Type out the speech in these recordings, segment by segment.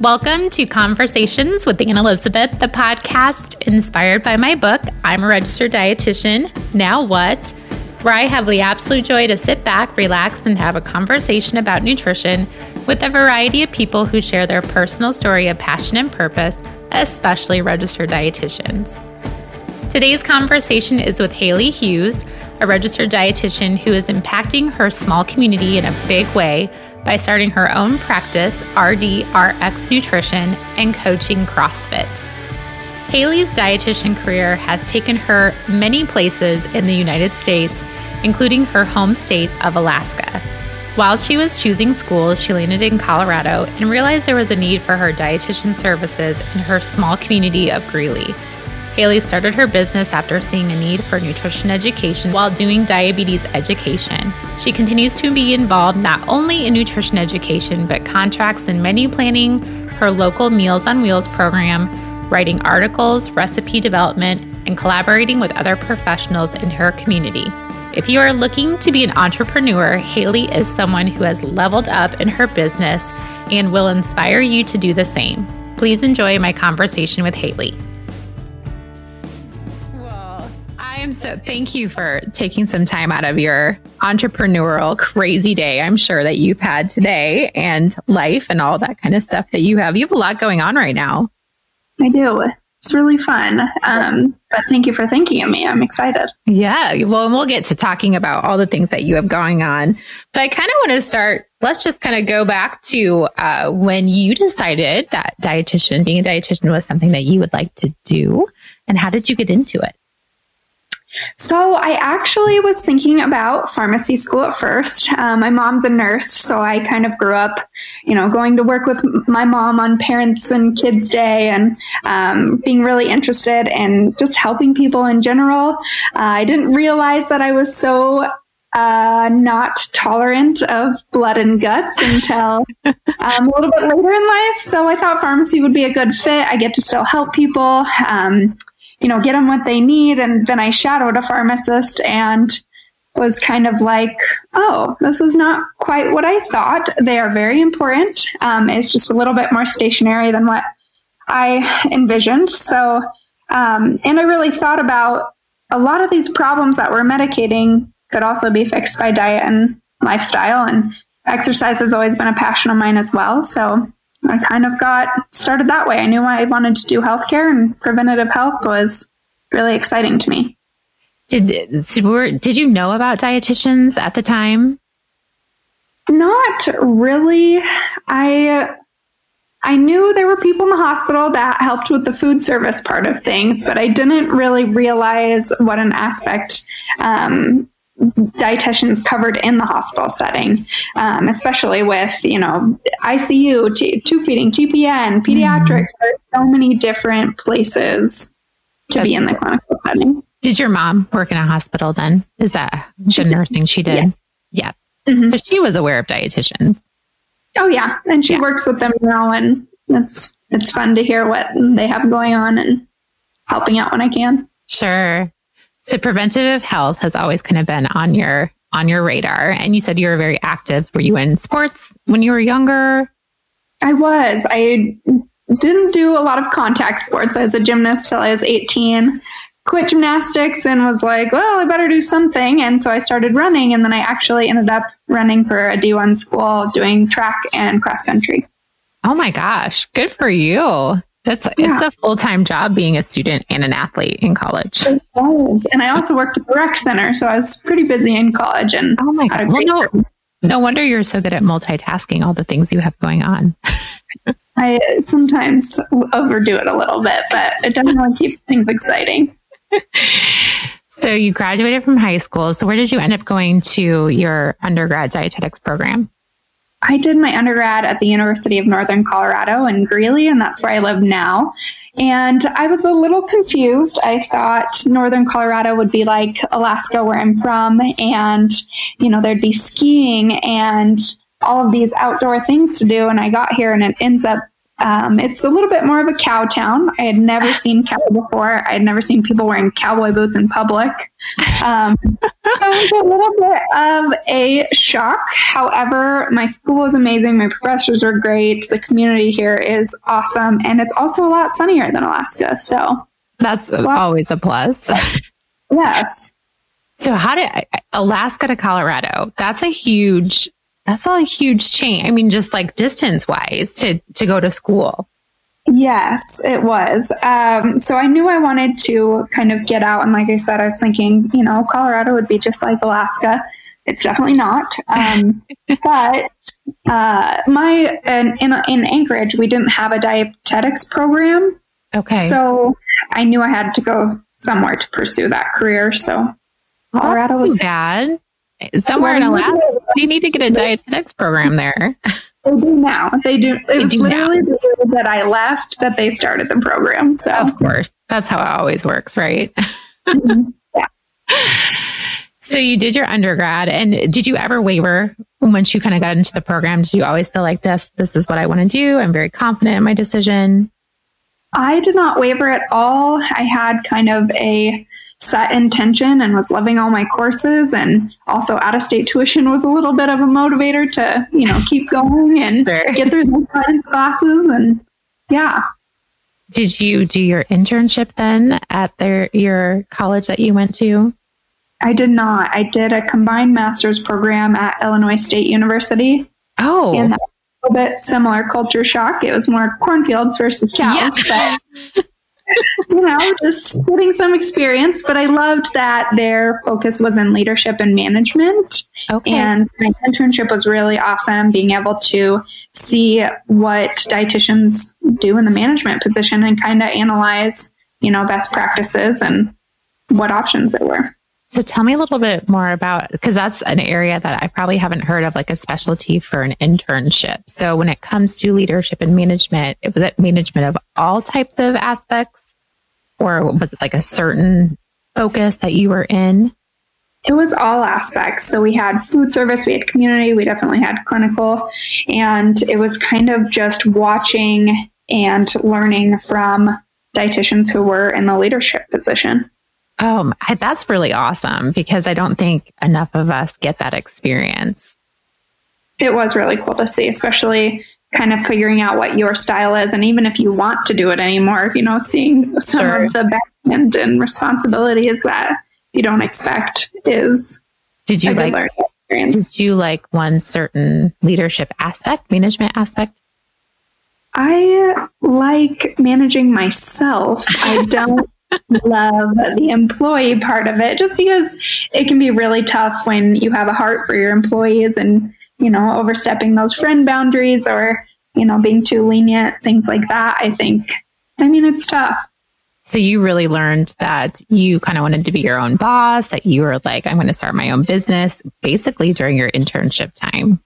Welcome to Conversations with Anne Elizabeth, the podcast inspired by my book, I'm a Registered Dietitian, Now What? Where I have the absolute joy to sit back, relax, and have a conversation about nutrition with a variety of people who share their personal story of passion and purpose, especially registered dietitians. Today's conversation is with Haley Hughes, a registered dietitian who is impacting her small community in a big way by starting her own practice, RDRX Nutrition, and coaching CrossFit. Haley's dietitian career has taken her many places in the United States, including her home state of Alaska. While she was choosing school, she landed in Colorado and realized there was a need for her dietitian services in her small community of Greeley. Haley started her business after seeing a need for nutrition education while doing diabetes education. She continues to be involved not only in nutrition education, but contracts in menu planning, her local Meals on Wheels program, writing articles, recipe development, and collaborating with other professionals in her community. If you are looking to be an entrepreneur, Haley is someone who has leveled up in her business and will inspire you to do the same. Please enjoy my conversation with Haley. So thank you for taking some time out of your entrepreneurial crazy day. I'm sure that you've had today and life and all that kind of stuff that you have. You have a lot going on right now. I do. It's really fun. Um, but thank you for thinking of me. I'm excited. Yeah. Well, we'll get to talking about all the things that you have going on. But I kind of want to start. Let's just kind of go back to uh, when you decided that dietitian, being a dietitian, was something that you would like to do. And how did you get into it? So I actually was thinking about pharmacy school at first. Um, my mom's a nurse, so I kind of grew up, you know, going to work with my mom on Parents and Kids Day and um, being really interested in just helping people in general. Uh, I didn't realize that I was so uh, not tolerant of blood and guts until um, a little bit later in life. So I thought pharmacy would be a good fit. I get to still help people. Um, you know, get them what they need. And then I shadowed a pharmacist and was kind of like, oh, this is not quite what I thought. They are very important. Um, it's just a little bit more stationary than what I envisioned. So, um, and I really thought about a lot of these problems that we're medicating could also be fixed by diet and lifestyle. And exercise has always been a passion of mine as well. So I kind of got started that way. I knew I wanted to do healthcare, and preventative health was really exciting to me. Did did you know about dietitians at the time? Not really. I I knew there were people in the hospital that helped with the food service part of things, but I didn't really realize what an aspect um, dietitians covered in the hospital setting, um, especially with you know ICU, t- tube feeding, TPN, pediatrics. Mm-hmm. There's so many different places to That's, be in the clinical setting. Did your mom work in a hospital then? Is that the nursing she did? Yeah. yeah. Mm-hmm. So she was aware of dietitians. Oh yeah, and she yeah. works with them now, and it's it's fun to hear what they have going on and helping out when I can. Sure. So preventative health has always kind of been on your on your radar. And you said you were very active. Were you in sports when you were younger? I was. I didn't do a lot of contact sports. I was a gymnast till I was 18. Quit gymnastics and was like, well, I better do something. And so I started running. And then I actually ended up running for a D1 school doing track and cross country. Oh my gosh. Good for you. That's yeah. it's a full time job being a student and an athlete in college. It was. And I also worked at the rec center, so I was pretty busy in college. And oh my god, well, no, no wonder you're so good at multitasking. All the things you have going on. I uh, sometimes overdo it a little bit, but it definitely keeps things exciting. so you graduated from high school. So where did you end up going to your undergrad dietetics program? I did my undergrad at the University of Northern Colorado in Greeley, and that's where I live now. And I was a little confused. I thought Northern Colorado would be like Alaska, where I'm from, and, you know, there'd be skiing and all of these outdoor things to do. And I got here and it ends up Um, it's a little bit more of a cow town. I had never seen cow before. I had never seen people wearing cowboy boots in public. Um, so it was a little bit of a shock. However, my school is amazing. My professors are great. The community here is awesome. And it's also a lot sunnier than Alaska. So that's well, always a plus. yes. So how did Alaska to Colorado? That's a huge that's all a huge change. I mean, just like distance wise to, to go to school. Yes, it was. Um, so I knew I wanted to kind of get out. And like I said, I was thinking, you know, Colorado would be just like Alaska. It's definitely not. Um, but uh, my in, in, in Anchorage, we didn't have a dietetics program. Okay. So I knew I had to go somewhere to pursue that career. So Colorado was bad somewhere in Alaska. You need to get a dietetics program there. They do now. They do. It they was do literally now. the year that I left that they started the program. So of course, that's how it always works, right? Mm-hmm. Yeah. So you did your undergrad, and did you ever waver once you kind of got into the program? Did you always feel like this? This is what I want to do. I'm very confident in my decision. I did not waver at all. I had kind of a set intention and was loving all my courses and also out of state tuition was a little bit of a motivator to you know keep going and sure. get through those science classes and yeah. Did you do your internship then at their your college that you went to? I did not. I did a combined master's program at illinois state university. Oh. And that a little bit similar culture shock. It was more cornfields versus cows yes. but you know, just getting some experience. But I loved that their focus was in leadership and management. Okay. And my internship was really awesome being able to see what dietitians do in the management position and kind of analyze, you know, best practices and what options there were. So tell me a little bit more about because that's an area that I probably haven't heard of like a specialty for an internship. So when it comes to leadership and management, it was it management of all types of aspects or was it like a certain focus that you were in? It was all aspects. So we had food service, we had community, we definitely had clinical, and it was kind of just watching and learning from dietitians who were in the leadership position. Oh, that's really awesome because I don't think enough of us get that experience. It was really cool to see, especially kind of figuring out what your style is. And even if you want to do it anymore, you know, seeing some sure. of the back end and responsibilities that you don't expect is did you like did you like one certain leadership aspect management aspect i like managing myself i don't love the employee part of it just because it can be really tough when you have a heart for your employees and you know overstepping those friend boundaries or you know being too lenient things like that i think. I mean it's tough. So you really learned that you kind of wanted to be your own boss that you were like i'm going to start my own business basically during your internship time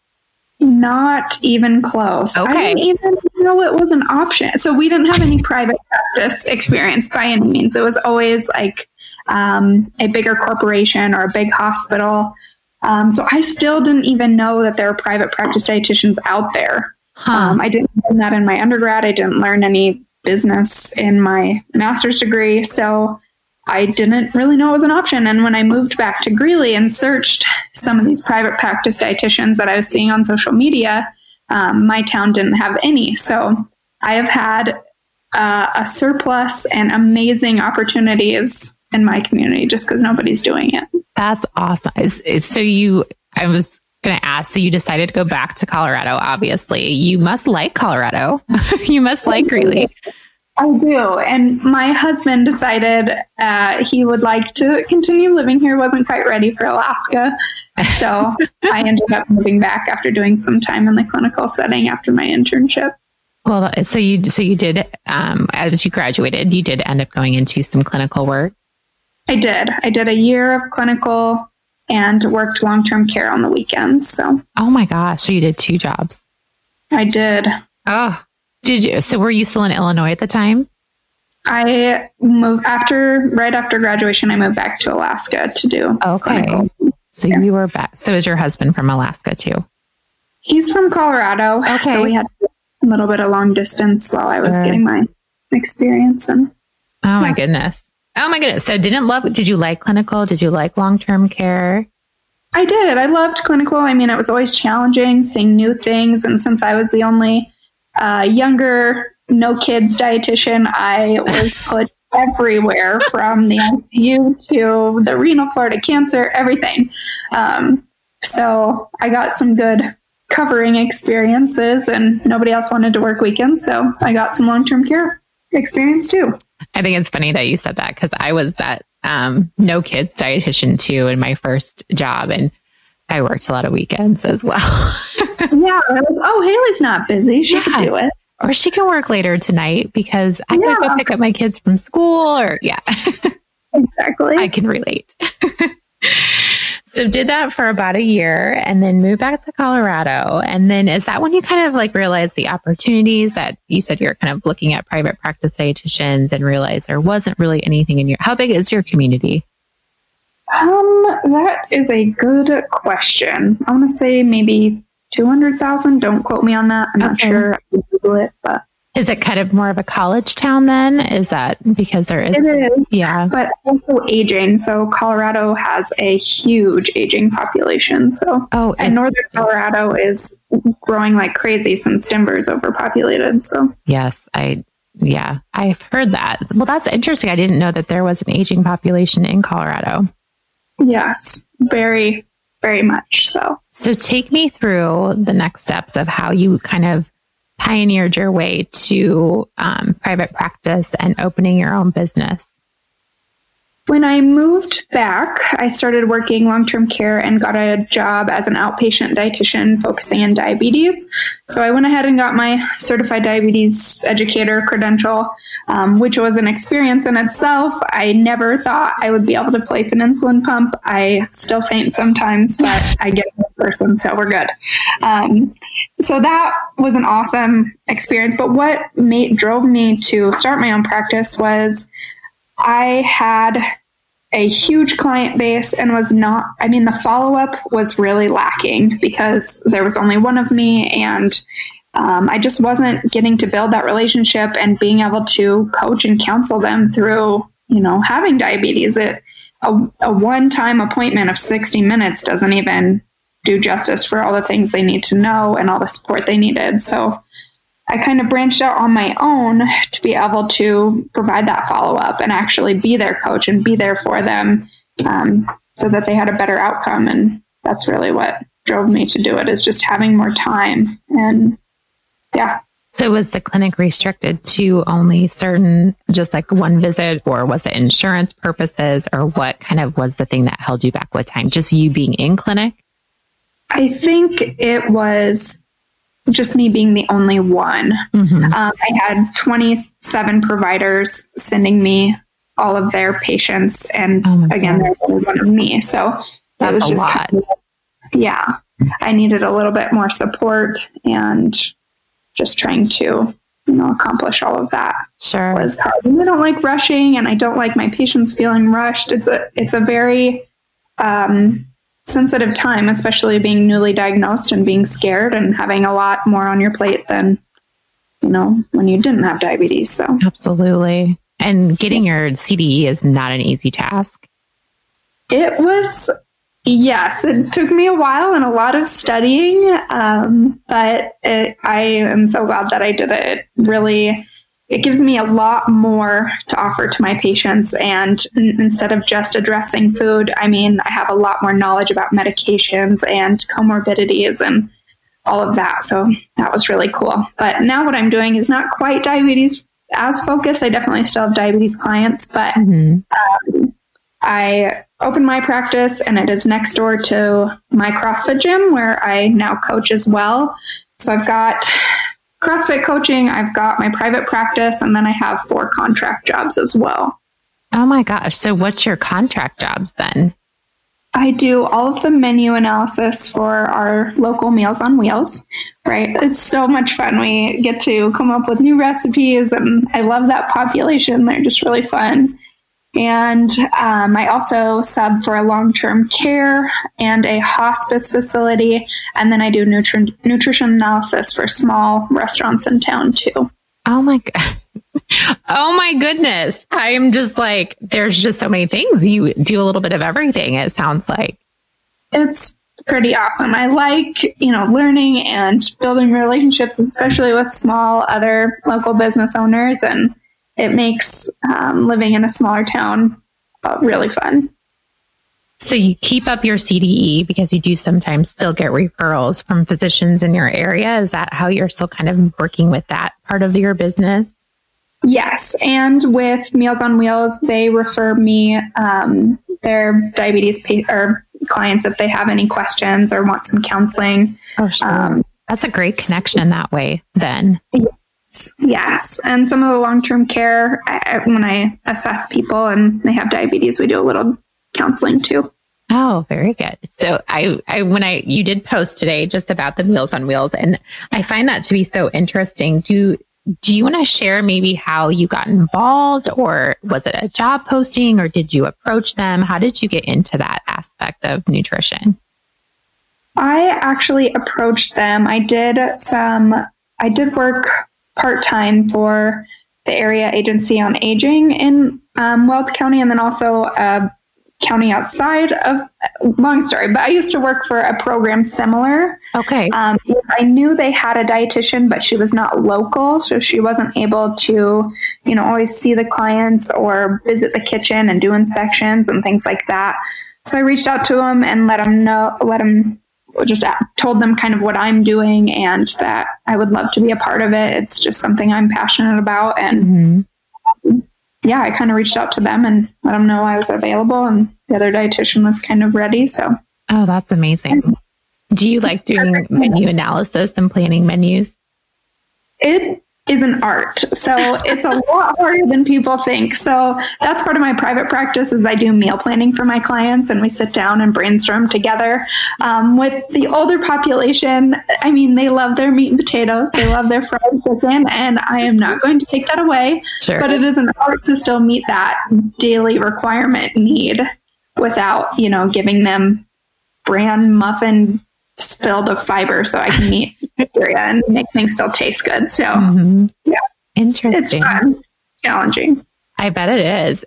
not even close. Okay. I didn't even know it was an option. So we didn't have any private practice experience by any means. It was always like um, a bigger corporation or a big hospital. Um, so I still didn't even know that there were private practice dietitians out there. Huh. Um, I didn't learn that in my undergrad. I didn't learn any business in my master's degree. So I didn't really know it was an option. And when I moved back to Greeley and searched some of these private practice dietitians that I was seeing on social media, um, my town didn't have any. So I have had uh, a surplus and amazing opportunities in my community just because nobody's doing it. That's awesome. So you, I was going to ask, so you decided to go back to Colorado, obviously. You must like Colorado. you must like Greeley. I do. And my husband decided uh, he would like to continue living here, wasn't quite ready for Alaska. So I ended up moving back after doing some time in the clinical setting after my internship. Well, so you so you did um, as you graduated, you did end up going into some clinical work. I did. I did a year of clinical and worked long term care on the weekends. So. Oh my gosh! So you did two jobs. I did. Oh, did you? So were you still in Illinois at the time? I moved after right after graduation. I moved back to Alaska to do. Okay. Clinical. So yeah. you were back. So is your husband from Alaska too? He's from Colorado. Okay. So we had a little bit of long distance while I was sure. getting my experience. And oh my goodness, oh my goodness! So didn't love? Did you like clinical? Did you like long term care? I did. I loved clinical. I mean, it was always challenging seeing new things, and since I was the only uh, younger, no kids dietitian, I was put everywhere from the ICU to the renal to cancer, everything. Um, so I got some good covering experiences, and nobody else wanted to work weekends. So I got some long term care experience too. I think it's funny that you said that because I was that um, no kids dietitian too in my first job. And I worked a lot of weekends as well. yeah. oh, Haley's not busy. She yeah. can do it or she can work later tonight because I yeah. gotta go pick up my kids from school or yeah. exactly. I can relate. so did that for about a year and then moved back to Colorado. And then is that when you kind of like realized the opportunities that you said you're kind of looking at private practice dietitians and realized there wasn't really anything in your how big is your community? Um, that is a good question. I want to say maybe 200,000. Don't quote me on that. I'm not sure. I can Google it, but. Is it kind of more of a college town then? Is that because there is? It is. Yeah. But also aging. So Colorado has a huge aging population. So, oh, and Northern Colorado is growing like crazy since Denver is overpopulated. So, yes, I, yeah, I've heard that. Well, that's interesting. I didn't know that there was an aging population in Colorado. Yes, very, very much so. So take me through the next steps of how you kind of pioneered your way to um, private practice and opening your own business. When I moved back, I started working long term care and got a job as an outpatient dietitian focusing in diabetes. So I went ahead and got my certified diabetes educator credential, um, which was an experience in itself. I never thought I would be able to place an insulin pump. I still faint sometimes, but I get in person, so we're good. Um, so that was an awesome experience. But what made, drove me to start my own practice was I had a huge client base and was not, I mean, the follow up was really lacking because there was only one of me and um, I just wasn't getting to build that relationship and being able to coach and counsel them through, you know, having diabetes. It, a, a one time appointment of 60 minutes doesn't even do justice for all the things they need to know and all the support they needed. So I kind of branched out on my own to be able to provide that follow up and actually be their coach and be there for them um, so that they had a better outcome. And that's really what drove me to do it is just having more time. And yeah. So was the clinic restricted to only certain, just like one visit, or was it insurance purposes, or what kind of was the thing that held you back with time? Just you being in clinic? I think it was just me being the only one. Mm-hmm. Um, I had 27 providers sending me all of their patients, and oh again, God. there's only one of me. So that was just kind of, yeah, I needed a little bit more support and just trying to you know accomplish all of that sure was hard. And I don't like rushing, and I don't like my patients feeling rushed. It's a it's a very um, sensitive time, especially being newly diagnosed and being scared and having a lot more on your plate than, you know, when you didn't have diabetes. So, absolutely. And getting your CDE is not an easy task. It was, yes, it took me a while and a lot of studying, um, but it, I am so glad that I did it. It really it gives me a lot more to offer to my patients. And instead of just addressing food, I mean, I have a lot more knowledge about medications and comorbidities and all of that. So that was really cool. But now what I'm doing is not quite diabetes as focused. I definitely still have diabetes clients, but mm-hmm. um, I opened my practice and it is next door to my CrossFit gym where I now coach as well. So I've got CrossFit coaching, I've got my private practice, and then I have four contract jobs as well. Oh my gosh. So, what's your contract jobs then? I do all of the menu analysis for our local Meals on Wheels, right? It's so much fun. We get to come up with new recipes, and I love that population. They're just really fun. And um, I also sub for a long term care and a hospice facility. And then I do nutri- nutrition analysis for small restaurants in town too. Oh my God. Oh my goodness. I'm just like, there's just so many things. You do a little bit of everything, it sounds like. It's pretty awesome. I like, you know, learning and building relationships, especially with small other local business owners. And it makes um, living in a smaller town uh, really fun. So you keep up your CDE because you do sometimes still get referrals from physicians in your area. Is that how you're still kind of working with that part of your business? Yes. And with Meals on Wheels, they refer me um, their diabetes pa- or clients if they have any questions or want some counseling. Oh, sure. Um, That's a great connection that way, then. Yes. yes. And some of the long term care, I, when I assess people and they have diabetes, we do a little counseling too. Oh, very good. So I, I, when I, you did post today just about the Meals on Wheels, and I find that to be so interesting. Do, do you want to share maybe how you got involved or was it a job posting or did you approach them? How did you get into that aspect of nutrition? I actually approached them. I did some, I did work part time for the area agency on aging in um, Weld County and then also a county outside of long story but i used to work for a program similar. Okay. Um, i knew they had a dietitian but she was not local so she wasn't able to you know always see the clients or visit the kitchen and do inspections and things like that. So i reached out to them and let them know let them just told them kind of what i'm doing and that i would love to be a part of it it's just something i'm passionate about and mm-hmm yeah, I kind of reached out to them and let them know I was available, and the other dietitian was kind of ready. So, oh, that's amazing. Do you like doing menu analysis and planning menus? It is an art. So it's a lot harder than people think. So that's part of my private practice is I do meal planning for my clients and we sit down and brainstorm together. Um, with the older population, I mean, they love their meat and potatoes. They love their fried chicken and I am not going to take that away, sure. but it is an art to still meet that daily requirement need without, you know, giving them bran muffin filled of fiber so I can eat bacteria and make things still taste good. So, mm-hmm. yeah. Interesting. It's fun, challenging. I bet it is.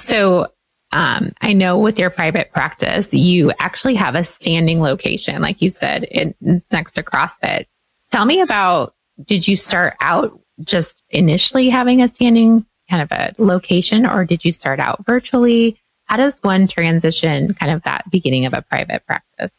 So, um, I know with your private practice, you actually have a standing location, like you said, it's next to CrossFit. Tell me about did you start out just initially having a standing kind of a location, or did you start out virtually? How does one transition kind of that beginning of a private practice?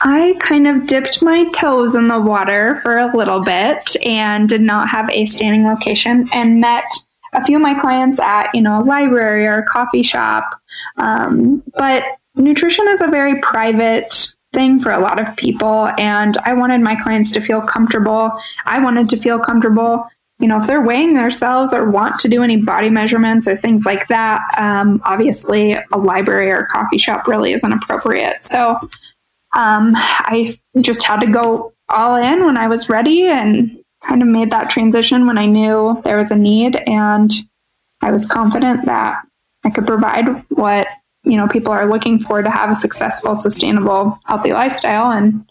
I kind of dipped my toes in the water for a little bit and did not have a standing location and met a few of my clients at, you know, a library or a coffee shop. Um, but nutrition is a very private thing for a lot of people. And I wanted my clients to feel comfortable. I wanted to feel comfortable. You know, if they're weighing themselves or want to do any body measurements or things like that, um, obviously a library or a coffee shop really isn't appropriate. So um, I just had to go all in when I was ready and kind of made that transition when I knew there was a need and I was confident that I could provide what you know people are looking for to have a successful, sustainable, healthy lifestyle. And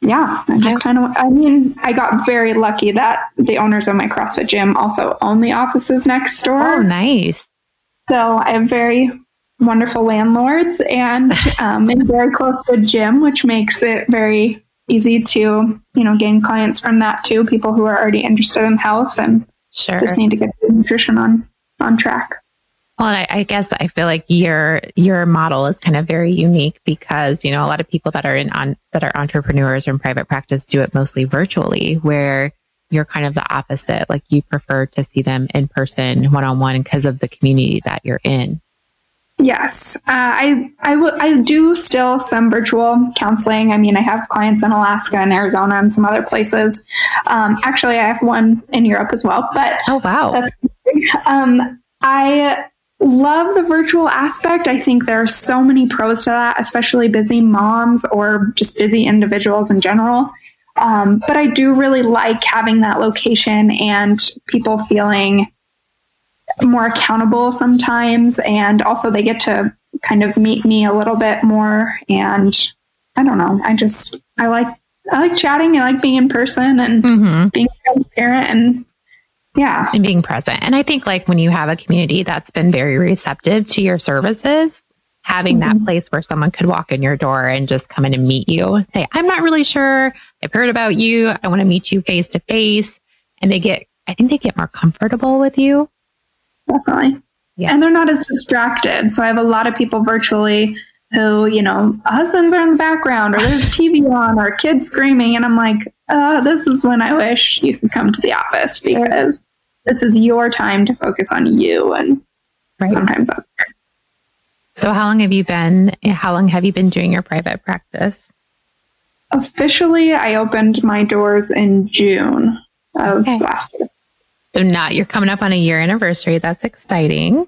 yeah, I just kind of I mean I got very lucky that the owners of my CrossFit gym also own the offices next door. Oh, nice. So I have very wonderful landlords and um, and very close to a gym, which makes it very easy to you know gain clients from that too. People who are already interested in health and sure. just need to get the nutrition on on track. Well, I, I, guess I feel like your your model is kind of very unique because you know a lot of people that are in on that are entrepreneurs or in private practice do it mostly virtually, where you're kind of the opposite. Like you prefer to see them in person, one on one, because of the community that you're in. Yes, uh, I I, w- I do still some virtual counseling. I mean, I have clients in Alaska and Arizona and some other places. Um, actually, I have one in Europe as well. But oh wow, um, I love the virtual aspect. I think there are so many pros to that, especially busy moms or just busy individuals in general. Um, but I do really like having that location and people feeling more accountable sometimes. And also, they get to kind of meet me a little bit more. And I don't know. I just, I like, I like chatting. I like being in person and mm-hmm. being transparent and yeah. And being present. And I think like when you have a community that's been very receptive to your services, having mm-hmm. that place where someone could walk in your door and just come in and meet you and say, I'm not really sure. I've heard about you. I want to meet you face to face. And they get, I think they get more comfortable with you. Definitely. Yeah. And they're not as distracted. So I have a lot of people virtually who, you know, husbands are in the background or there's TV on or kids screaming. And I'm like, uh, this is when I wish you could come to the office because this is your time to focus on you. And right. sometimes that's hard. So how long have you been how long have you been doing your private practice? Officially, I opened my doors in June of okay. last year. So not you're coming up on a year anniversary. That's exciting.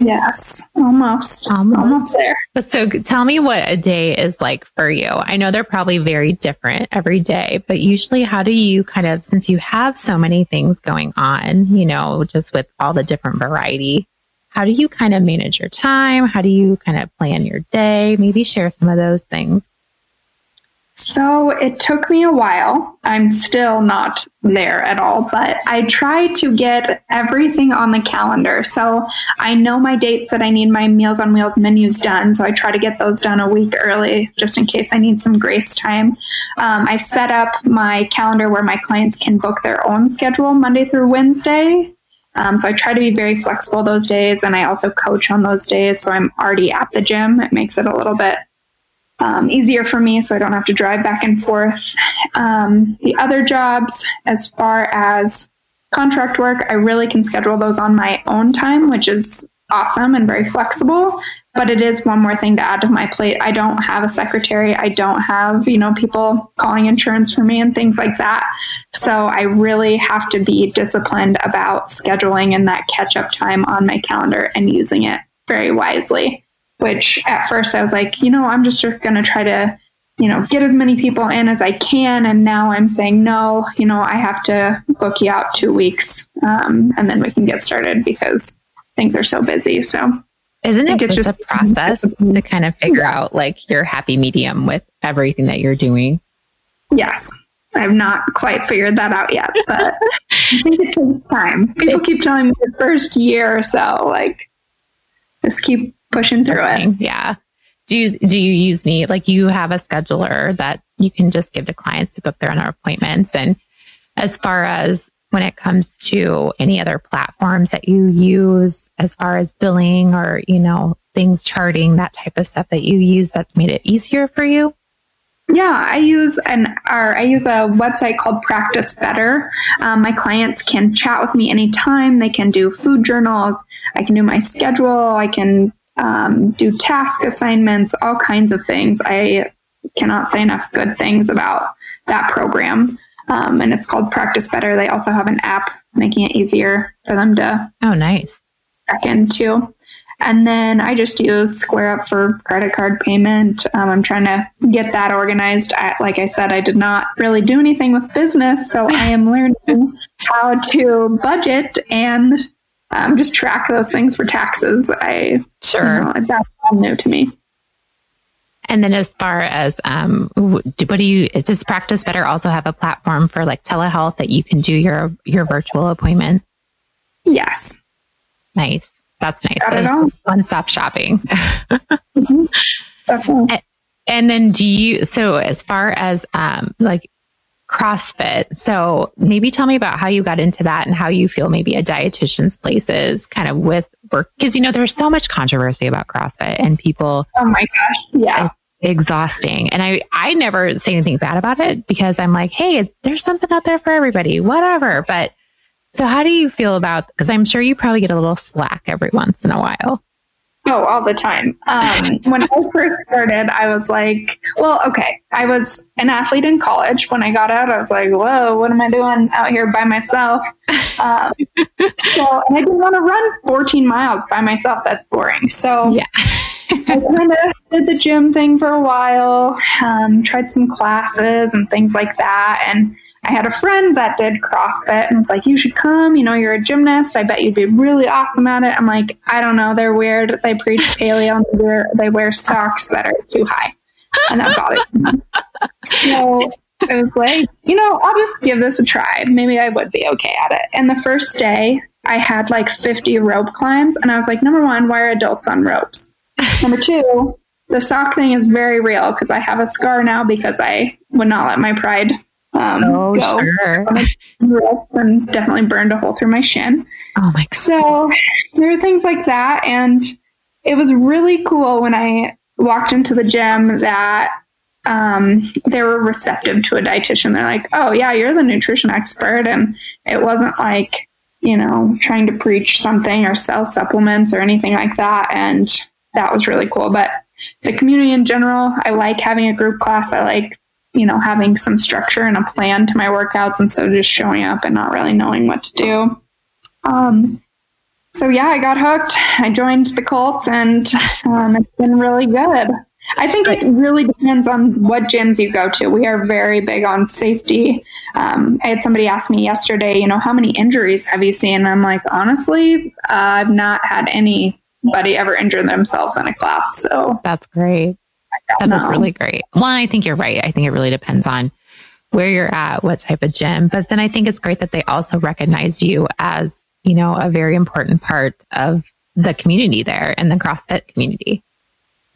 Yes, almost. almost. Almost there. So tell me what a day is like for you. I know they're probably very different every day, but usually how do you kind of since you have so many things going on, you know, just with all the different variety, how do you kind of manage your time? How do you kind of plan your day? Maybe share some of those things. So it took me a while. I'm still not there at all, but I try to get everything on the calendar. So I know my dates that I need my Meals on Wheels menus done. So I try to get those done a week early just in case I need some grace time. Um, I've set up my calendar where my clients can book their own schedule Monday through Wednesday. Um, so I try to be very flexible those days, and I also coach on those days. So I'm already at the gym. It makes it a little bit um, easier for me, so I don't have to drive back and forth. Um, the other jobs, as far as contract work, I really can schedule those on my own time, which is awesome and very flexible. But it is one more thing to add to my plate. I don't have a secretary. I don't have, you know, people calling insurance for me and things like that. So I really have to be disciplined about scheduling and that catch up time on my calendar and using it very wisely. Which at first I was like, you know, I'm just going to try to, you know, get as many people in as I can. And now I'm saying, no, you know, I have to book you out two weeks um, and then we can get started because things are so busy. So isn't it it's just a process to kind of figure out like your happy medium with everything that you're doing? Yes. I've not quite figured that out yet, but I think it takes time. People keep telling me the first year or so, like just keep pushing through it. Yeah. Do you do you use me like you have a scheduler that you can just give to clients to book their own appointments? And as far as when it comes to any other platforms that you use as far as billing or, you know, things charting, that type of stuff that you use that's made it easier for you? Yeah, I use an or I use a website called Practice Better. Um, my clients can chat with me anytime. They can do food journals. I can do my schedule. I can um, do task assignments, all kinds of things. I cannot say enough good things about that program um, and it's called Practice Better. They also have an app making it easier for them to oh nice check into. And then I just use Square Up for credit card payment. Um, I'm trying to get that organized. I, like I said, I did not really do anything with business, so I am learning how to budget and um, just track those things for taxes. I sure you know, that's all new to me. And then as far as um, what do you does Practice Better also have a platform for like telehealth that you can do your your virtual appointments? Yes. Nice. That's nice. one stop shopping. mm-hmm. and, and, then do you so as far as um like CrossFit. So maybe tell me about how you got into that and how you feel maybe a dietitian's place is kind of with work because you know there's so much controversy about CrossFit and people Oh my gosh. Yeah It's exhausting. And I, I never say anything bad about it because I'm like, hey, there's something out there for everybody, whatever. But so how do you feel about, because I'm sure you probably get a little slack every once in a while. Oh, all the time. Um, when I first started, I was like, well, okay. I was an athlete in college. When I got out, I was like, whoa, what am I doing out here by myself? Um, so, and I didn't want to run 14 miles by myself. That's boring. So, yeah. I kind of did the gym thing for a while, um, tried some classes and things like that. And I had a friend that did CrossFit and was like, You should come. You know, you're a gymnast. I bet you'd be really awesome at it. I'm like, I don't know. They're weird. They preach paleo. They wear, they wear socks that are too high. And that bothered me. So I was like, you know, I'll just give this a try. Maybe I would be okay at it. And the first day, I had like 50 rope climbs. And I was like, number one, why are adults on ropes? Number two, the sock thing is very real because I have a scar now because I would not let my pride um, oh, go. Sure. And definitely burned a hole through my shin. Oh my God. So there are things like that. And it was really cool when I walked into the gym that um, they were receptive to a dietitian. They're like, oh, yeah, you're the nutrition expert. And it wasn't like, you know, trying to preach something or sell supplements or anything like that. And that was really cool. But the community in general, I like having a group class. I like, you know, having some structure and a plan to my workouts instead of just showing up and not really knowing what to do. Um, so yeah, I got hooked. I joined the cult and um, it's been really good. I think it really depends on what gyms you go to. We are very big on safety. Um, I had somebody ask me yesterday, you know, how many injuries have you seen? And I'm like, honestly, uh, I've not had anybody ever injure themselves in a class. So that's great. That is really great. Well, I think you're right. I think it really depends on where you're at, what type of gym. But then I think it's great that they also recognize you as, you know, a very important part of the community there and the CrossFit community.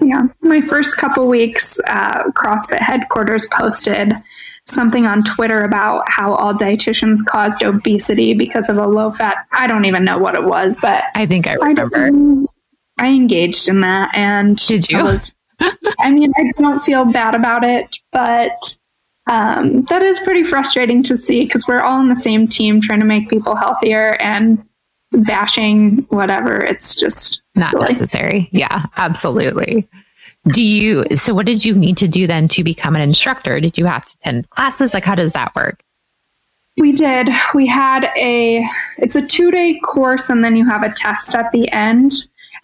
Yeah. My first couple weeks, uh, CrossFit headquarters posted something on Twitter about how all dietitians caused obesity because of a low fat. I don't even know what it was, but I think I remember. I, I engaged in that and did you? I, was, I mean, I don't feel bad about it, but um, that is pretty frustrating to see because we're all on the same team trying to make people healthier and bashing whatever. It's just not silly. necessary. Yeah, absolutely. Do you, so what did you need to do then to become an instructor? Did you have to attend classes? Like, how does that work? We did. We had a, it's a two day course and then you have a test at the end.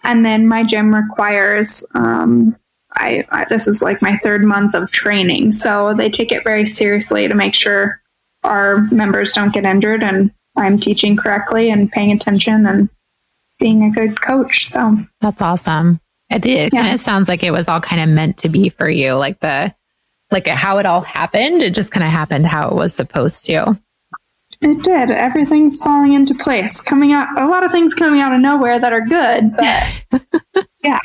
And then my gym requires, um, I, I, this is like my third month of training. So they take it very seriously to make sure our members don't get injured and I'm teaching correctly and paying attention and being a good coach. So that's awesome. It, it yeah. kind of sounds like it was all kind of meant to be for you, like the like how it all happened. It just kind of happened how it was supposed to. It did. Everything's falling into place. Coming out, a lot of things coming out of nowhere that are good, but yeah.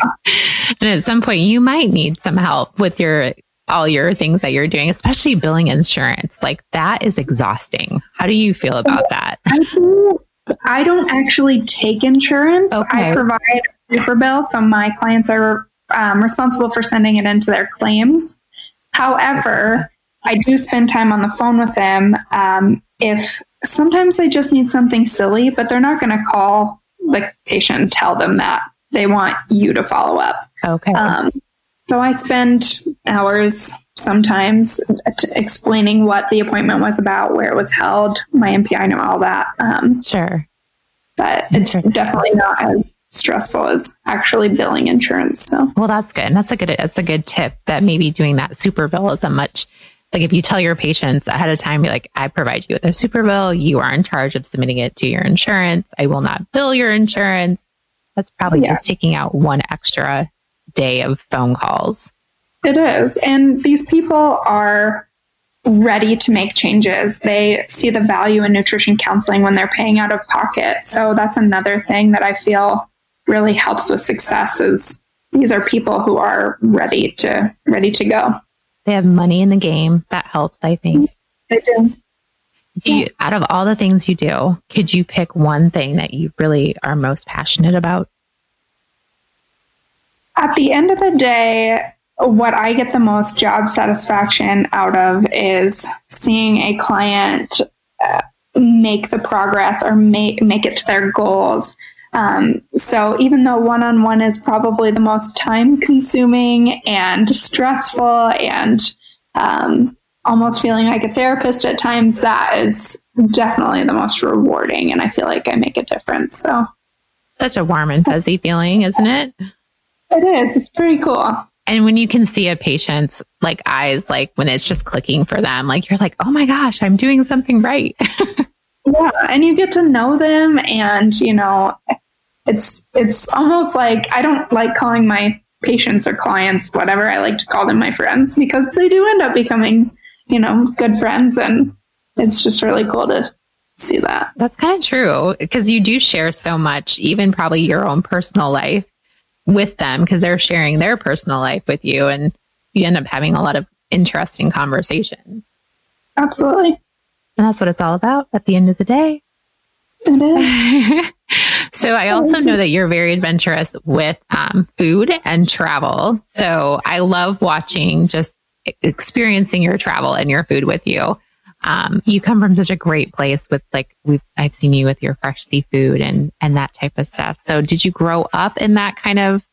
And at some point, you might need some help with your all your things that you're doing, especially billing insurance. Like that is exhausting. How do you feel about that? I, do, I don't actually take insurance. Okay. I provide super bill, so my clients are um, responsible for sending it into their claims. However, I do spend time on the phone with them. Um, if sometimes they just need something silly, but they're not going to call the patient and tell them that they want you to follow up. Okay. Um, so I spend hours sometimes explaining what the appointment was about, where it was held, my NPI, know all that. Um, sure. But it's definitely not as stressful as actually billing insurance. So well, that's good. And That's a good. That's a good tip. That maybe doing that super bill isn't much. Like if you tell your patients ahead of time, be like, I provide you with a super bill. You are in charge of submitting it to your insurance. I will not bill your insurance. That's probably yeah. just taking out one extra day of phone calls. It is. And these people are ready to make changes. They see the value in nutrition counseling when they're paying out of pocket. So that's another thing that I feel really helps with success is these are people who are ready to ready to go. They have money in the game. That helps, I think. They do. Do you, out of all the things you do, could you pick one thing that you really are most passionate about? At the end of the day, what I get the most job satisfaction out of is seeing a client uh, make the progress or make make it to their goals. Um, so even though one on one is probably the most time consuming and stressful and um, almost feeling like a therapist at times, that is definitely the most rewarding. And I feel like I make a difference. So such a warm and fuzzy feeling, isn't it? It is. It's pretty cool. And when you can see a patient's like eyes, like when it's just clicking for them, like you're like, oh my gosh, I'm doing something right. yeah. And you get to know them and, you know, it's, it's almost like I don't like calling my patients or clients, whatever. I like to call them my friends because they do end up becoming, you know, good friends. And it's just really cool to see that. That's kind of true because you do share so much, even probably your own personal life with them because they're sharing their personal life with you and you end up having a lot of interesting conversations. Absolutely. And that's what it's all about at the end of the day. It is. so I also know that you're very adventurous with um, food and travel. So I love watching just experiencing your travel and your food with you um, you come from such a great place with like we've I've seen you with your fresh seafood and and that type of stuff. So did you grow up in that kind of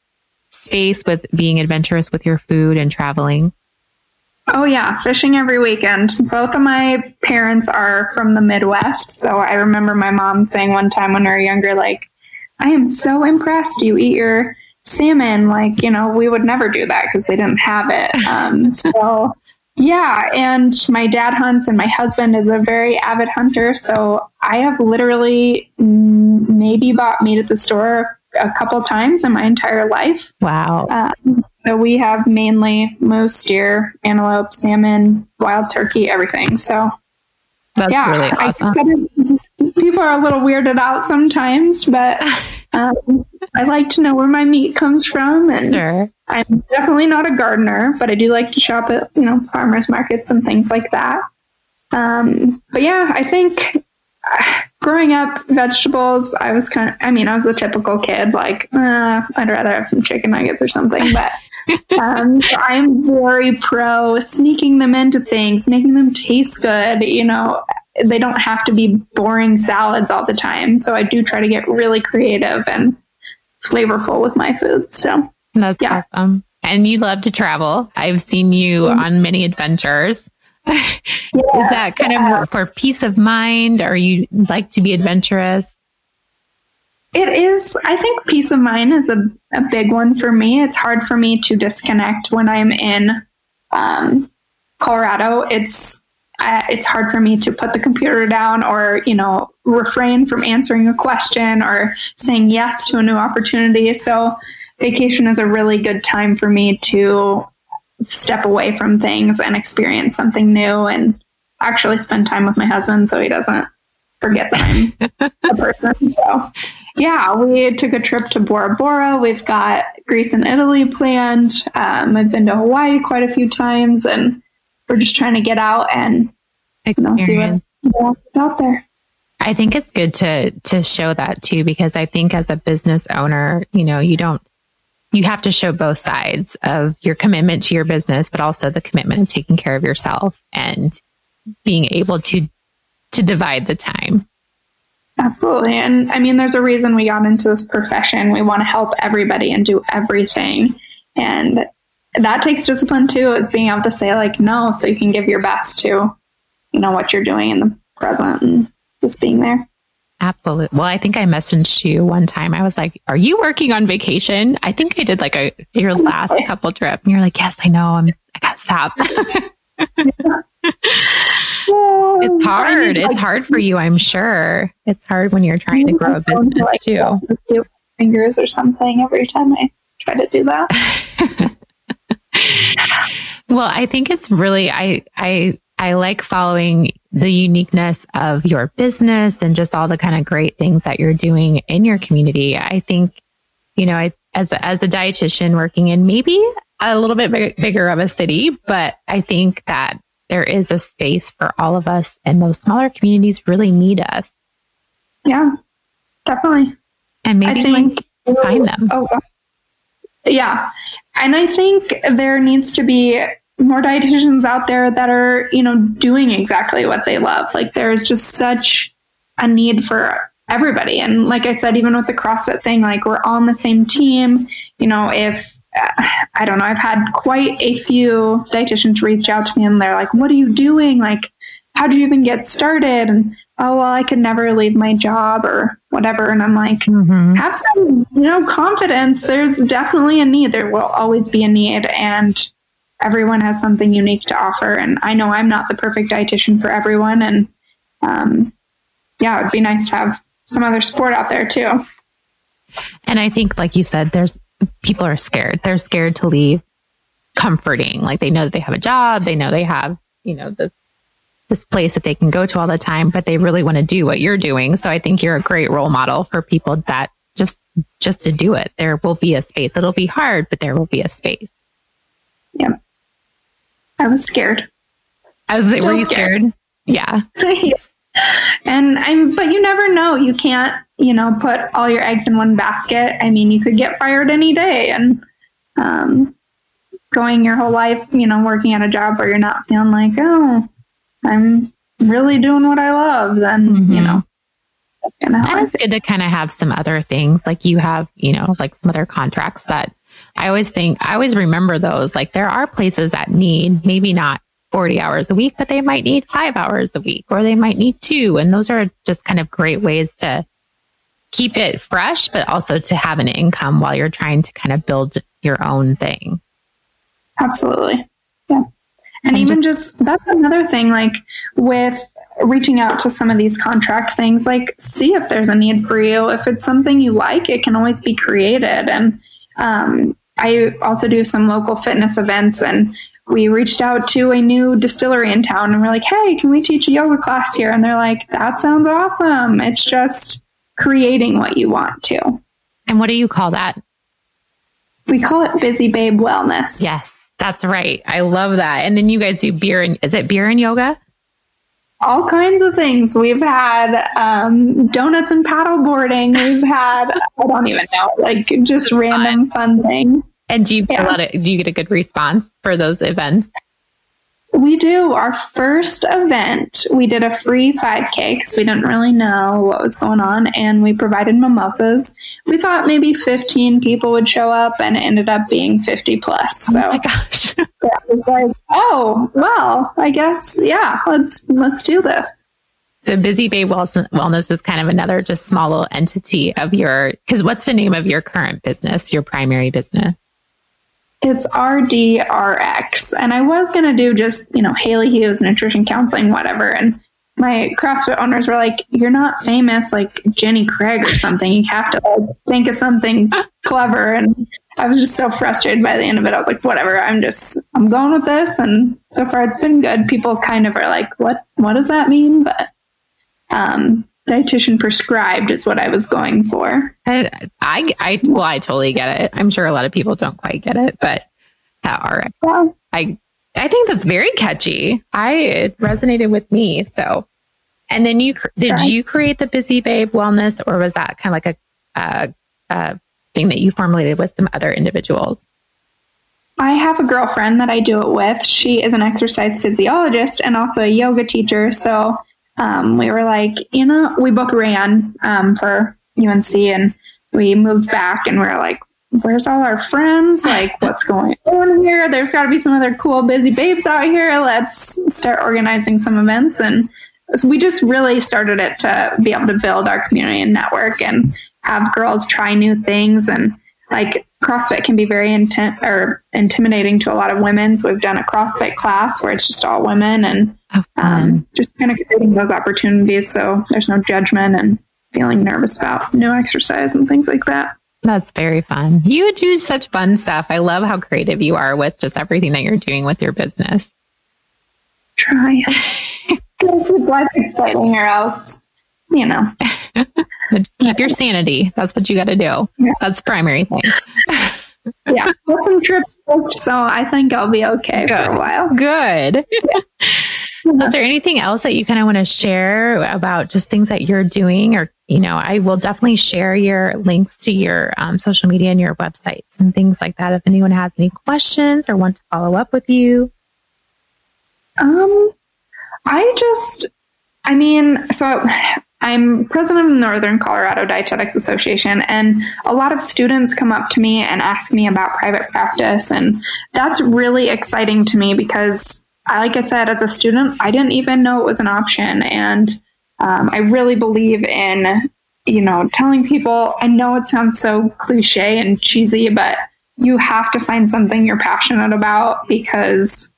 space with being adventurous with your food and traveling? Oh yeah, fishing every weekend. Both of my parents are from the Midwest, so I remember my mom saying one time when we were younger, like, "I am so impressed you eat your salmon." Like, you know, we would never do that because they didn't have it. Um, so yeah, and my dad hunts, and my husband is a very avid hunter. So I have literally maybe bought meat at the store a couple times in my entire life. Wow. Um, so we have mainly moose, deer, antelope, salmon, wild turkey, everything. So that's yeah, really awesome. People are a little weirded out sometimes, but um, I like to know where my meat comes from, and sure. I'm definitely not a gardener, but I do like to shop at you know farmers markets and things like that. Um, but yeah, I think uh, growing up, vegetables, I was kind of, I mean, I was a typical kid, like, uh, I'd rather have some chicken nuggets or something, but um, I'm very pro sneaking them into things, making them taste good. You know, they don't have to be boring salads all the time. So I do try to get really creative and flavorful with my food. So that's yeah. awesome. And you love to travel. I've seen you mm-hmm. on many adventures. Yeah, Is that kind yeah. of for peace of mind or you like to be adventurous? It is, I think peace of mind is a, a big one for me. It's hard for me to disconnect when I'm in um, Colorado. It's uh, it's hard for me to put the computer down or you know refrain from answering a question or saying yes to a new opportunity so vacation is a really good time for me to step away from things and experience something new and actually spend time with my husband so he doesn't forget that I'm a person. So, yeah, we took a trip to Bora Bora. We've got Greece and Italy planned. Um, I've been to Hawaii quite a few times, and we're just trying to get out and you know, see what else is out there. I think it's good to to show that too because I think as a business owner, you know, you don't you have to show both sides of your commitment to your business, but also the commitment of taking care of yourself and being able to to divide the time. Absolutely. And I mean, there's a reason we got into this profession. We want to help everybody and do everything. And that takes discipline too, is being able to say, like, no, so you can give your best to, you know, what you're doing in the present and just being there. Absolutely. Well, I think I messaged you one time. I was like, "Are you working on vacation?" I think I did like a your last couple trip, and you're like, "Yes, I know. I'm. I gotta stop." it's hard. It's hard for you, I'm sure. It's hard when you're trying to grow a business too. Fingers or something every time I try to do that. Well, I think it's really I I I like following the uniqueness of your business and just all the kind of great things that you're doing in your community. I think, you know, I, as a, as a dietitian working in maybe a little bit big, bigger of a city, but I think that there is a space for all of us and those smaller communities really need us. Yeah, definitely. And maybe I think, like, find them. Oh, yeah. And I think there needs to be more dietitians out there that are, you know, doing exactly what they love. Like there's just such a need for everybody. And like I said, even with the CrossFit thing, like we're all on the same team. You know, if I don't know, I've had quite a few dietitians reach out to me and they're like, what are you doing? Like, how did you even get started? And oh, well, I could never leave my job or whatever. And I'm like, mm-hmm. have some, you know, confidence. There's definitely a need. There will always be a need. And everyone has something unique to offer. And I know I'm not the perfect dietitian for everyone. And um, yeah, it'd be nice to have some other support out there too. And I think, like you said, there's people are scared. They're scared to leave comforting. Like they know that they have a job, they know they have, you know, the this place that they can go to all the time, but they really want to do what you're doing. So I think you're a great role model for people that just just to do it. There will be a space. It'll be hard, but there will be a space. Yeah. I was scared. I was Still were you scared? scared? Yeah. and I'm but you never know. You can't, you know, put all your eggs in one basket. I mean, you could get fired any day and um going your whole life, you know, working at a job where you're not feeling like, oh, I'm really doing what I love, then, mm-hmm. you know. And it's good to kind of have some other things like you have, you know, like some other contracts that I always think, I always remember those. Like there are places that need maybe not 40 hours a week, but they might need five hours a week or they might need two. And those are just kind of great ways to keep it fresh, but also to have an income while you're trying to kind of build your own thing. Absolutely. Yeah. And, and even just, just that's another thing, like with reaching out to some of these contract things, like see if there's a need for you. If it's something you like, it can always be created. And um, I also do some local fitness events and we reached out to a new distillery in town and we're like, hey, can we teach a yoga class here? And they're like, that sounds awesome. It's just creating what you want to. And what do you call that? We call it Busy Babe Wellness. Yes. That's right. I love that. And then you guys do beer and is it beer and yoga? All kinds of things. We've had um, donuts and paddle boarding. We've had I don't even know, like just random fun things. And do you get yeah. a lot of do you get a good response for those events? We do. Our first event, we did a free 5K because we didn't really know what was going on, and we provided mimosas. We thought maybe 15 people would show up, and it ended up being 50 plus. Oh so, oh my gosh, yeah, it was like, oh well, I guess yeah, let's let's do this. So, Busy Babe Wellness is kind of another just small little entity of your. Because what's the name of your current business, your primary business? It's RDRX. And I was going to do just, you know, Haley Hughes, nutrition counseling, whatever. And my CrossFit owners were like, You're not famous like Jenny Craig or something. You have to like, think of something clever. And I was just so frustrated by the end of it. I was like, Whatever, I'm just, I'm going with this. And so far it's been good. People kind of are like, What, what does that mean? But, um, dietitian prescribed is what I was going for. I, I, I, well, I totally get it. I'm sure a lot of people don't quite get it, but that RX, yeah. I, I think that's very catchy. I it resonated with me. So, and then you did you create the Busy Babe Wellness, or was that kind of like a, a, a thing that you formulated with some other individuals? I have a girlfriend that I do it with. She is an exercise physiologist and also a yoga teacher. So um, we were like, you know, we both ran um, for UNC and we moved back and we are like, where's all our friends? Like, what's going on here? There's got to be some other cool, busy babes out here. Let's start organizing some events. And so we just really started it to be able to build our community and network and have girls try new things. And like, CrossFit can be very intent or intimidating to a lot of women. So we've done a CrossFit class where it's just all women and oh, um, just kind of creating those opportunities so there's no judgment and feeling nervous about new exercise and things like that. That's very fun. You do such fun stuff. I love how creative you are with just everything that you're doing with your business. Try. Keep life exciting or else, you know. just keep your sanity. That's what you got to do. Yeah. That's the primary thing. yeah, got some trips booked, so I think I'll be okay Good. for a while. Good. Yeah. Is there anything else that you kind of want to share about just things that you're doing? Or, you know, I will definitely share your links to your um, social media and your websites and things like that if anyone has any questions or want to follow up with you. Um, I just, I mean, so I'm president of the Northern Colorado Dietetics Association, and a lot of students come up to me and ask me about private practice. And that's really exciting to me because like I said, as a student, I didn't even know it was an option. And um, I really believe in, you know, telling people, I know it sounds so cliche and cheesy, but you have to find something you're passionate about because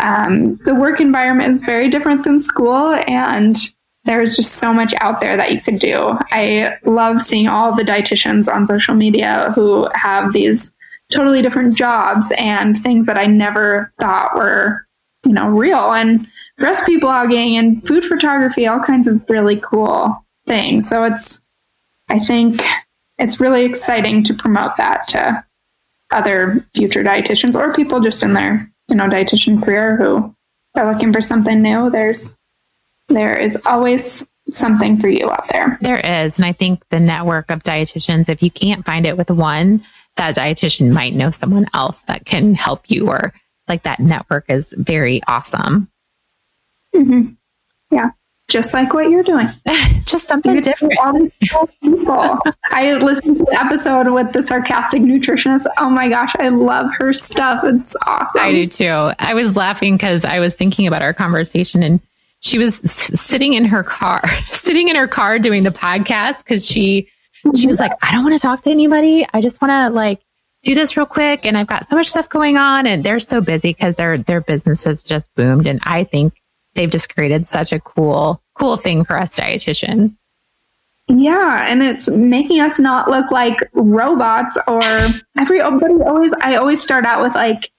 um, the work environment is very different than school. And there's just so much out there that you could do. I love seeing all the dietitians on social media who have these totally different jobs and things that I never thought were, you know, real and recipe blogging and food photography, all kinds of really cool things. So it's, I think it's really exciting to promote that to other future dietitians or people just in their, you know, dietitian career who are looking for something new. There's, there is always something for you out there. There is. And I think the network of dietitians, if you can't find it with one, that dietitian might know someone else that can help you or like that network is very awesome. Mm-hmm. Yeah. Just like what you're doing. Just something you different. All these people. I listened to the episode with the sarcastic nutritionist. Oh my gosh, I love her stuff. It's awesome. I do too. I was laughing because I was thinking about our conversation and she was s- sitting in her car, sitting in her car doing the podcast because she she was like, I don't want to talk to anybody. I just want to like do this real quick. And I've got so much stuff going on and they're so busy because their, their business has just boomed. And I think they've just created such a cool, cool thing for us dietitian. Yeah, and it's making us not look like robots or everybody always I always start out with like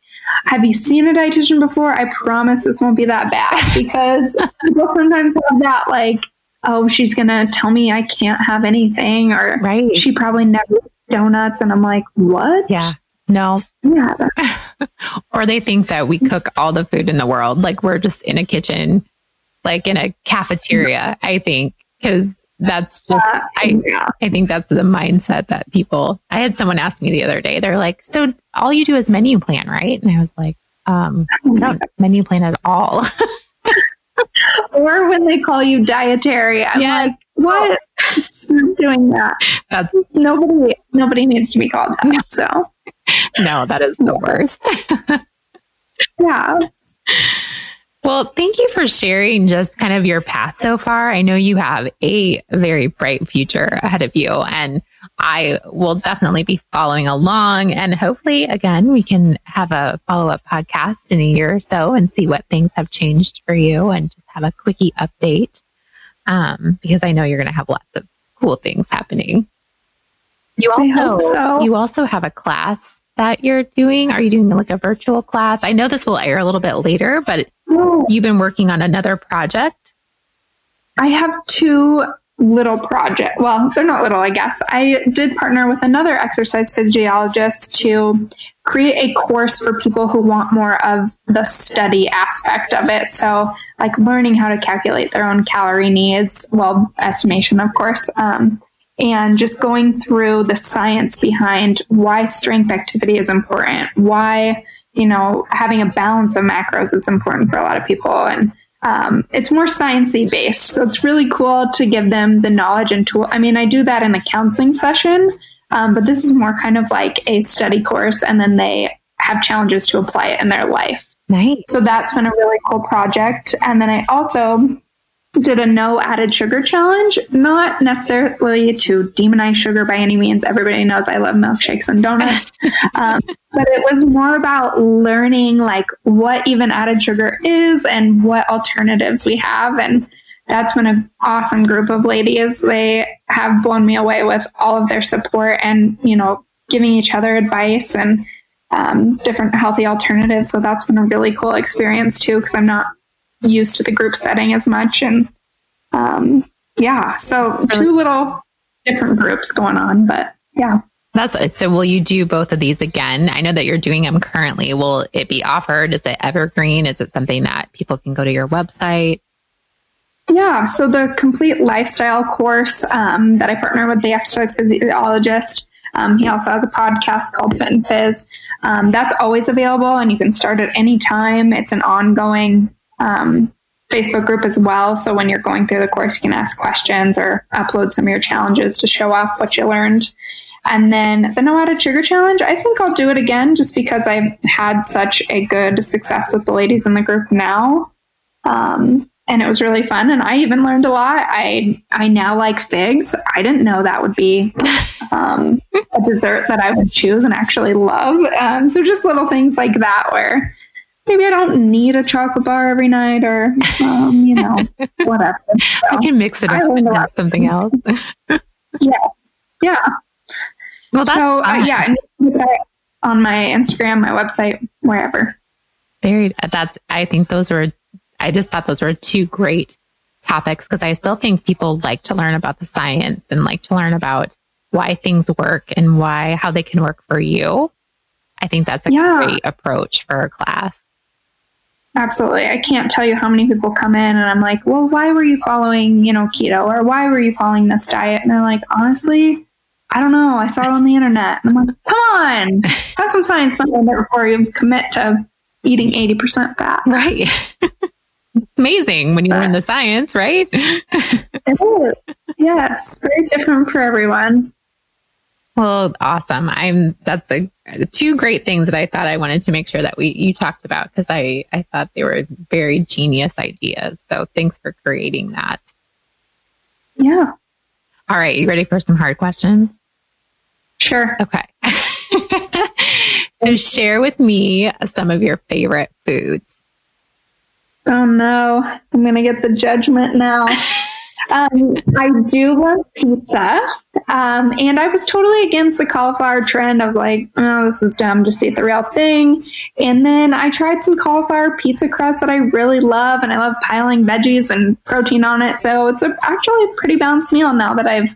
have you seen a dietitian before? I promise this won't be that bad because people sometimes have that like oh, she's going to tell me I can't have anything or right. she probably never donuts. And I'm like, what? Yeah. No. Yeah. or they think that we cook all the food in the world. Like we're just in a kitchen, like in a cafeteria, I think, because that's just, uh, I, yeah. I think that's the mindset that people, I had someone ask me the other day, they're like, so all you do is menu plan, right? And I was like, um, I don't menu plan at all. or when they call you dietary. I'm yeah. like, what? Stop doing that. That's nobody nobody needs to be called that. So No, that is the worst. yeah. Well, thank you for sharing just kind of your path so far. I know you have a very bright future ahead of you, and I will definitely be following along. And hopefully, again, we can have a follow up podcast in a year or so and see what things have changed for you and just have a quickie update um, because I know you're going to have lots of cool things happening. You also, so. you also have a class that you're doing? Are you doing like a virtual class? I know this will air a little bit later, but oh. you've been working on another project. I have two little projects. Well, they're not little, I guess. I did partner with another exercise physiologist to create a course for people who want more of the study aspect of it. So, like learning how to calculate their own calorie needs, well, estimation, of course. Um, and just going through the science behind why strength activity is important, why, you know, having a balance of macros is important for a lot of people. And um, it's more sciencey based. So it's really cool to give them the knowledge and tool. I mean, I do that in the counseling session, um, but this is more kind of like a study course, and then they have challenges to apply it in their life. Nice. So that's been a really cool project. And then I also did a no added sugar challenge, not necessarily to demonize sugar by any means. Everybody knows I love milkshakes and donuts. um, but it was more about learning like what even added sugar is and what alternatives we have. And that's been an awesome group of ladies. They have blown me away with all of their support and, you know, giving each other advice and um, different healthy alternatives. So that's been a really cool experience too, because I'm not used to the group setting as much. And um, yeah, so two little different groups going on, but yeah. That's so. Will you do both of these again? I know that you're doing them currently. Will it be offered? Is it evergreen? Is it something that people can go to your website? Yeah, so the complete lifestyle course um, that I partner with the exercise physiologist. Um, he also has a podcast called Fit and Fizz. Um, that's always available, and you can start at any time. It's an ongoing um, Facebook group as well. So when you're going through the course, you can ask questions or upload some of your challenges to show off what you learned. And then the No Added Sugar Challenge, I think I'll do it again just because I've had such a good success with the ladies in the group now. Um, and it was really fun and i even learned a lot i i now like figs i didn't know that would be um, a dessert that i would choose and actually love um, so just little things like that where maybe i don't need a chocolate bar every night or um, you know whatever. So i can mix it up with something else. Yes. Yeah. Well that's so uh, yeah on my instagram my website wherever. Very that's i think those were I just thought those were two great topics because I still think people like to learn about the science and like to learn about why things work and why, how they can work for you. I think that's a yeah. great approach for a class. Absolutely. I can't tell you how many people come in and I'm like, well, why were you following, you know, keto or why were you following this diet? And they're like, honestly, I don't know. I saw it on the internet. And I'm like, come on, have some science behind it before you commit to eating 80% fat. Right. It's amazing when you learn the science, right? yes, very different for everyone. Well, awesome. I'm that's a, two great things that I thought I wanted to make sure that we you talked about because I I thought they were very genius ideas. So thanks for creating that. Yeah. All right, you ready for some hard questions? Sure. Okay. so share with me some of your favorite foods. Oh no, I'm going to get the judgment now. Um, I do love pizza. Um, and I was totally against the cauliflower trend. I was like, oh, this is dumb. Just eat the real thing. And then I tried some cauliflower pizza crust that I really love. And I love piling veggies and protein on it. So it's a, actually a pretty balanced meal now that I've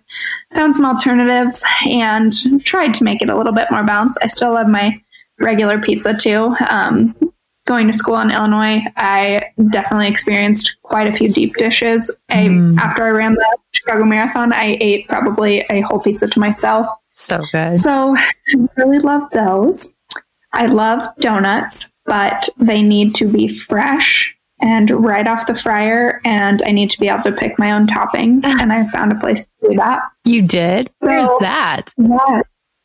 found some alternatives and tried to make it a little bit more balanced. I still love my regular pizza too. Um, going to school in Illinois, I definitely experienced quite a few deep dishes. I, mm. After I ran the Chicago Marathon, I ate probably a whole pizza to myself. So good. So I really love those. I love donuts, but they need to be fresh and right off the fryer, and I need to be able to pick my own toppings. and I found a place to do that. You did? Where's that? Yeah.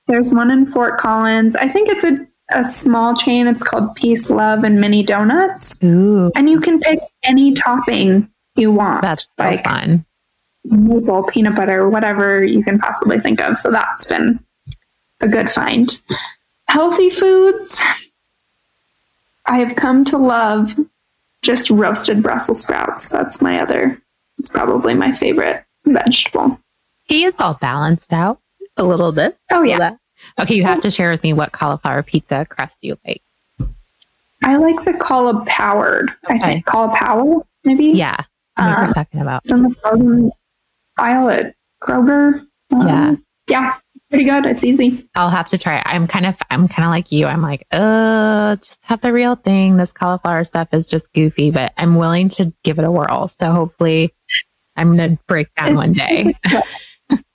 There's one in Fort Collins. I think it's a a small chain. It's called Peace, Love, and Mini Donuts. Ooh. And you can pick any topping you want. That's so like fun. Maple, peanut butter, whatever you can possibly think of. So that's been a good find. Healthy foods. I have come to love just roasted Brussels sprouts. That's my other, it's probably my favorite vegetable. He is all balanced out a little bit. Oh, yeah. Okay, you have to share with me what cauliflower pizza crust you like. I like the cauliflowered. Okay. I think cauliflower, maybe. Yeah, uh, we're talking about. It's in the frozen aisle at Kroger. Um, yeah, yeah, pretty good. It's easy. I'll have to try. It. I'm kind of, I'm kind of like you. I'm like, uh, just have the real thing. This cauliflower stuff is just goofy, but I'm willing to give it a whirl. So hopefully, I'm gonna break down one day.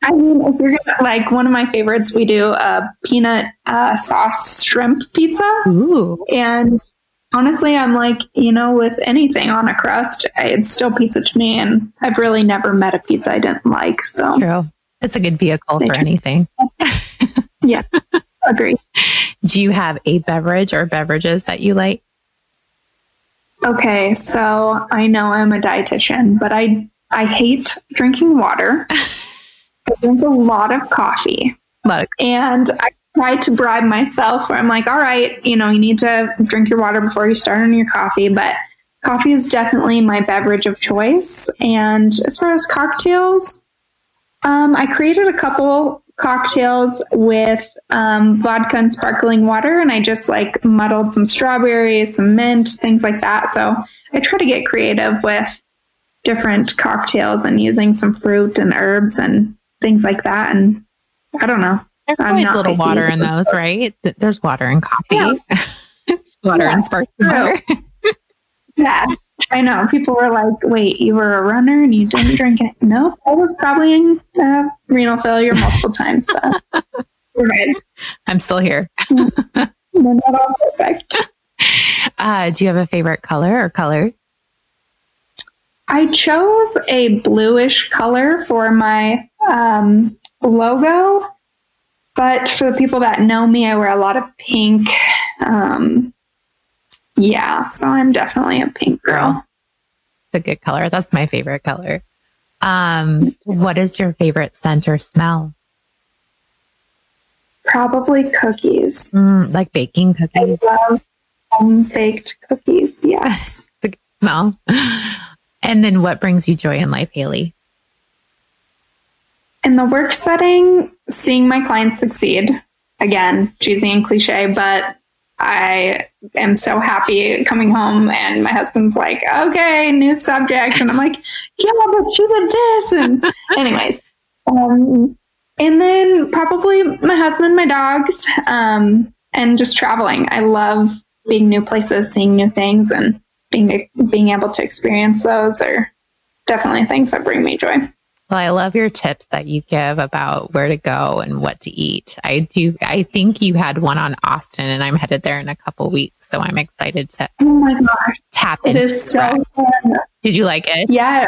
I mean, if you're gonna like one of my favorites, we do a peanut uh, sauce shrimp pizza. Ooh. And honestly, I'm like, you know, with anything on a crust, it's still pizza to me. And I've really never met a pizza I didn't like. So true. It's a good vehicle Thank for you. anything. yeah, agree. Do you have a beverage or beverages that you like? Okay, so I know I'm a dietitian, but I I hate drinking water. I drink a lot of coffee. Look. And I try to bribe myself where I'm like, all right, you know, you need to drink your water before you start on your coffee. But coffee is definitely my beverage of choice. And as far as cocktails, um, I created a couple cocktails with um, vodka and sparkling water, and I just like muddled some strawberries, some mint, things like that. So I try to get creative with different cocktails and using some fruit and herbs and things like that. And I don't know. There's always a little water in those, right? There's water in coffee. Yeah. There's water yeah, in sparkling water. yeah, I know. People were like, "Wait, you were a runner and you didn't drink it?" No, I was probably in uh, renal failure multiple times, but right. I'm still here. We're not all perfect. Uh, do you have a favorite color or colors? I chose a bluish color for my um, logo. but for the people that know me, I wear a lot of pink. Um, yeah, so I'm definitely a pink girl. It's a good color. That's my favorite color. Um, what is your favorite scent or smell? Probably cookies. Mm, like baking cookies. I love home baked cookies. Yes. it's a good smell. And then what brings you joy in life, Haley? In the work setting, seeing my clients succeed. Again, cheesy and cliche, but I am so happy coming home and my husband's like, okay, new subject. And I'm like, yeah, but she did this. And anyways, um, and then probably my husband, my dogs, um, and just traveling. I love being new places, seeing new things and being, being able to experience those are definitely things that bring me joy. Well, I love your tips that you give about where to go and what to eat. I do. I think you had one on Austin, and I'm headed there in a couple weeks, so I'm excited to. Oh my gosh, tap it is so fun. Did you like it? Yes.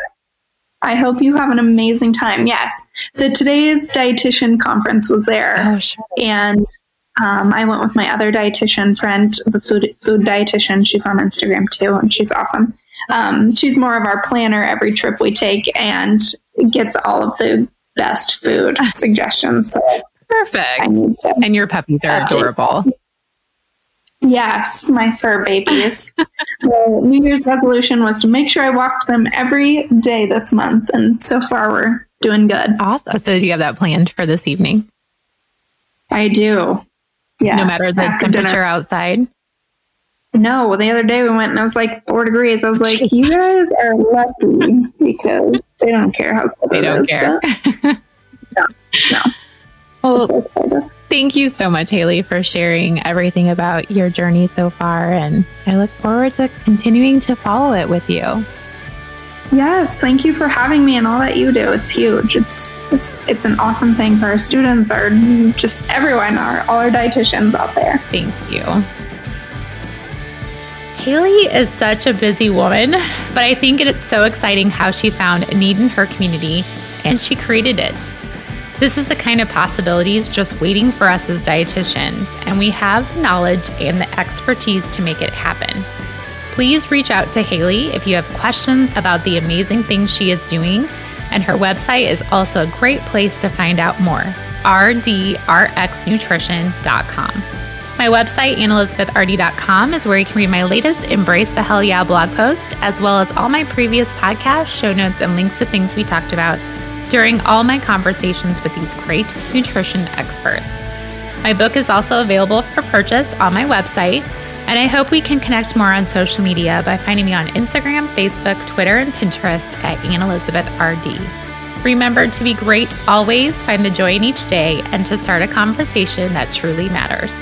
I hope you have an amazing time. Yes, the today's dietitian conference was there, oh, sure. and um, I went with my other dietitian friend, the food food dietitian. She's on Instagram too, and she's awesome. Um, she's more of our planner every trip we take, and gets all of the best food suggestions. So Perfect. And your puppies are uh, adorable. Yes, my fur babies. the New Year's resolution was to make sure I walked them every day this month, and so far we're doing good. Awesome. So, do you have that planned for this evening? I do. Yes. No matter the temperature dinner. outside. No, the other day we went and it was like four degrees. I was like, you guys are lucky because they don't care how cold they don't is, care. no, no. Well, thank you so much, Haley, for sharing everything about your journey so far. And I look forward to continuing to follow it with you. Yes, thank you for having me and all that you do. It's huge. It's it's it's an awesome thing for our students, our just everyone, our all our dietitians out there. Thank you. Haley is such a busy woman, but I think it's so exciting how she found a need in her community and she created it. This is the kind of possibilities just waiting for us as dietitians, and we have the knowledge and the expertise to make it happen. Please reach out to Haley if you have questions about the amazing things she is doing, and her website is also a great place to find out more rdrxnutrition.com. My website, annelizabethrd.com, is where you can read my latest Embrace the Hell Yeah blog post, as well as all my previous podcasts, show notes, and links to things we talked about during all my conversations with these great nutrition experts. My book is also available for purchase on my website, and I hope we can connect more on social media by finding me on Instagram, Facebook, Twitter, and Pinterest at AnnElizabethRD. Remember to be great always, find the joy in each day, and to start a conversation that truly matters.